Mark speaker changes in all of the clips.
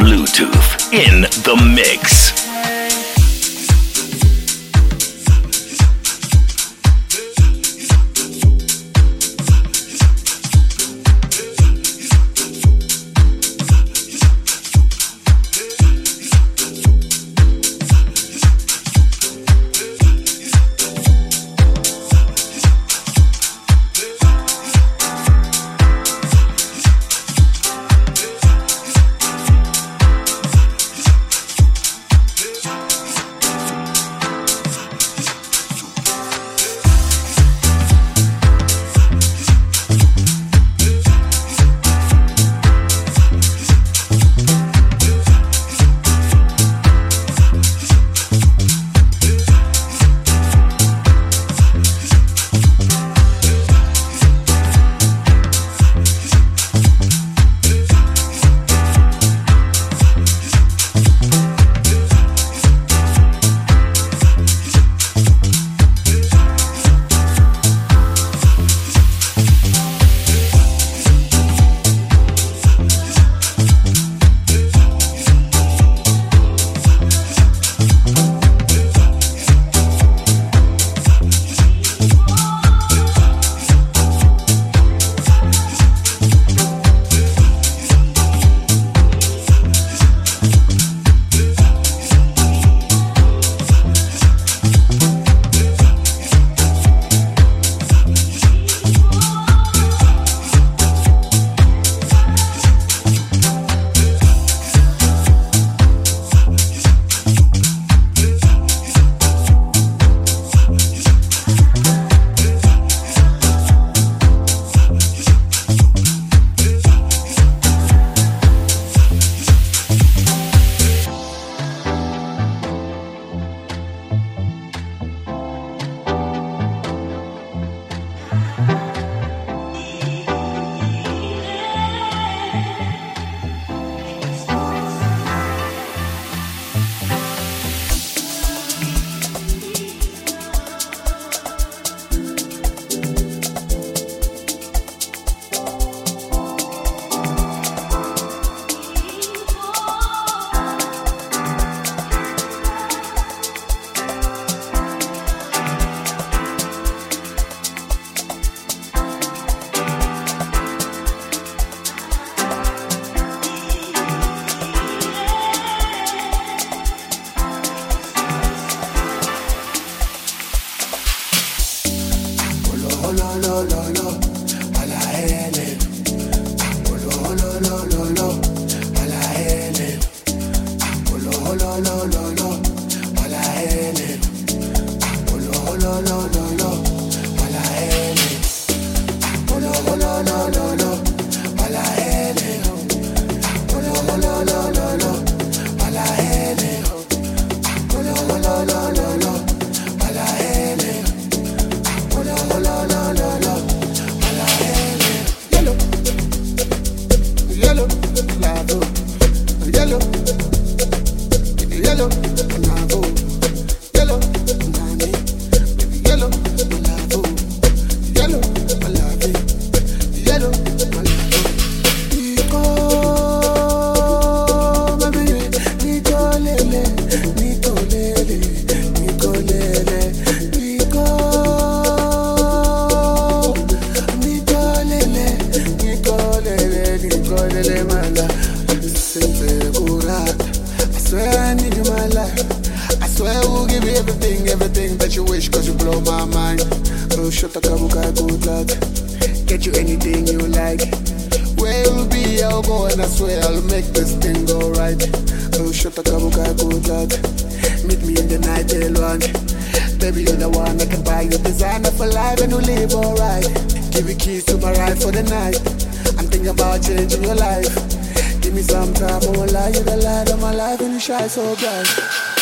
Speaker 1: Bluetooth in the mix.
Speaker 2: So bright.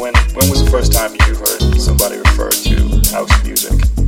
Speaker 3: When when was the first time you heard somebody refer to house music?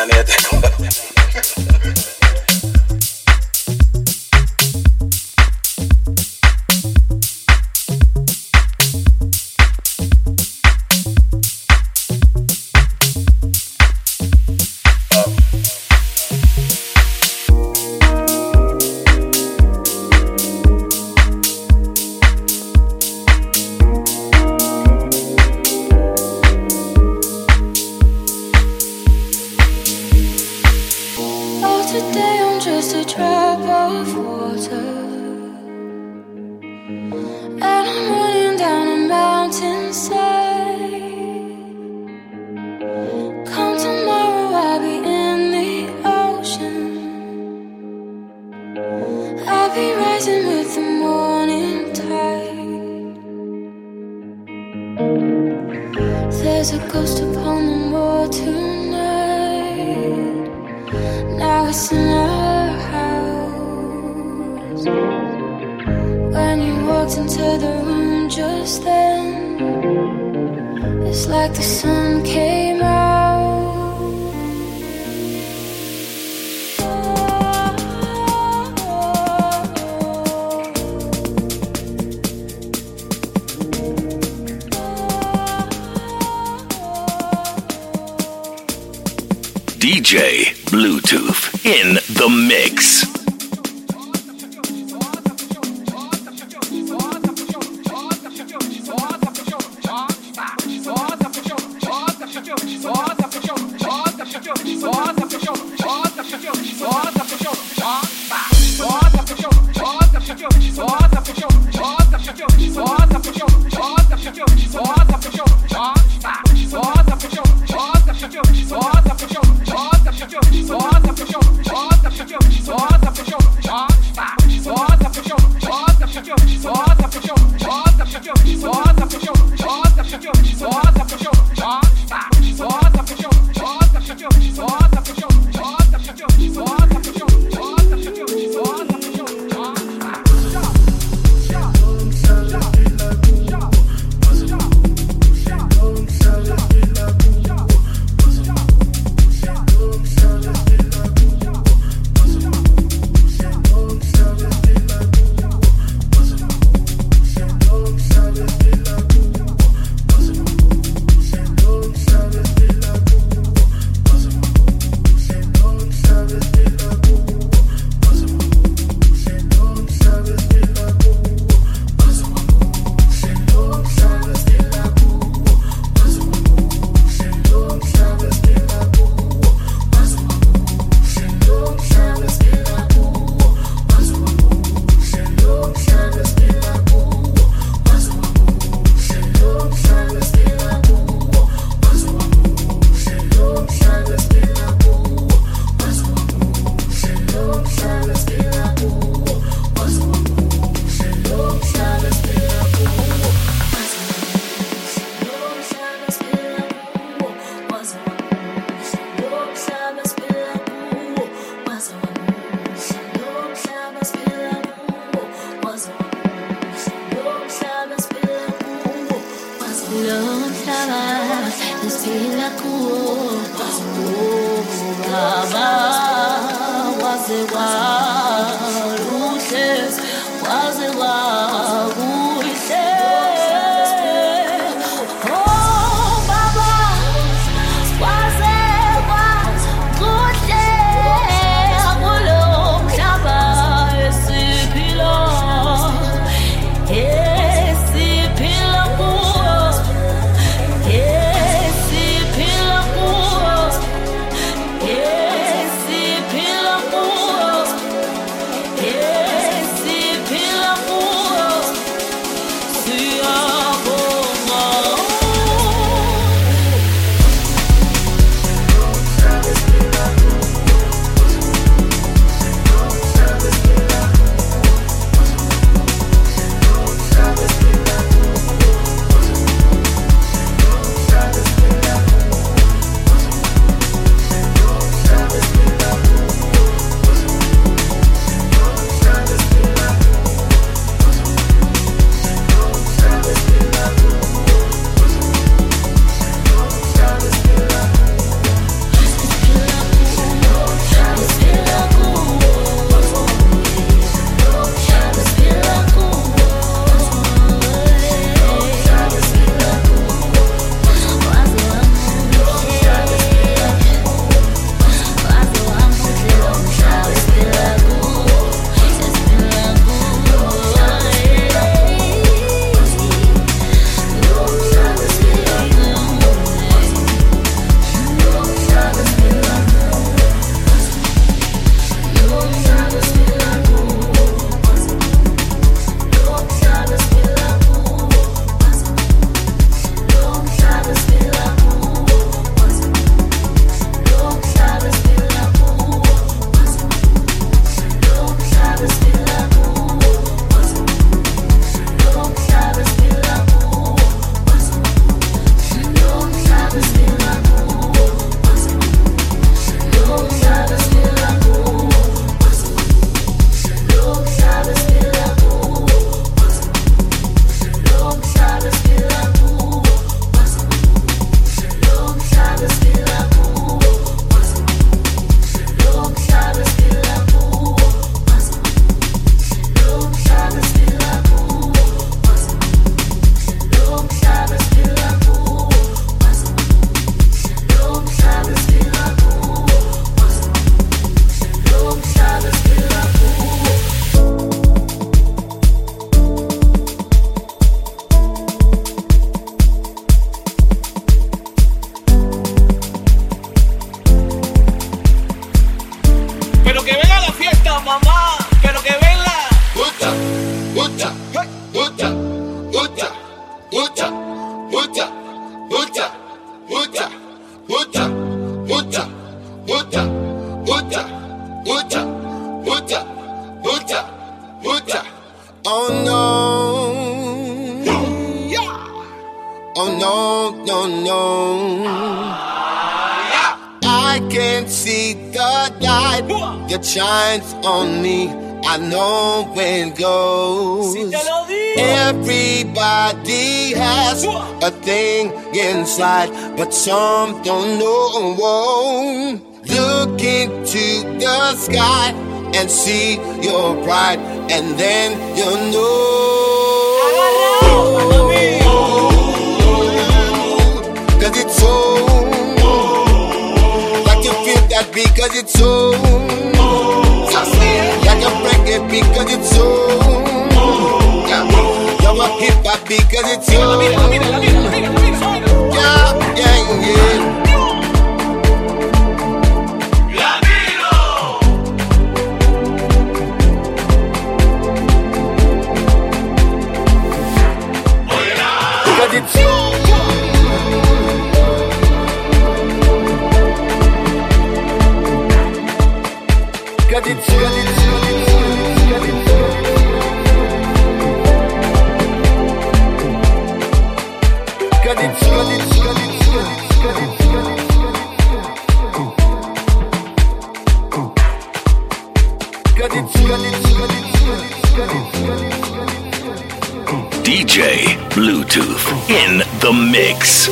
Speaker 4: down there.
Speaker 5: There's a ghost upon the wall tonight. Now it's in our house. When you walked into the room just then, it's like the sun came.
Speaker 1: Bluetooth in the mix.
Speaker 6: Inside, but some don't know. Look into the sky and see your pride, and then you'll know. Cause it's so, like you feel that because it's so, a reggae because it's so, you're a hip hop because it's so. Cause it's, cause it's, cause
Speaker 1: DJ Bluetooth in the mix.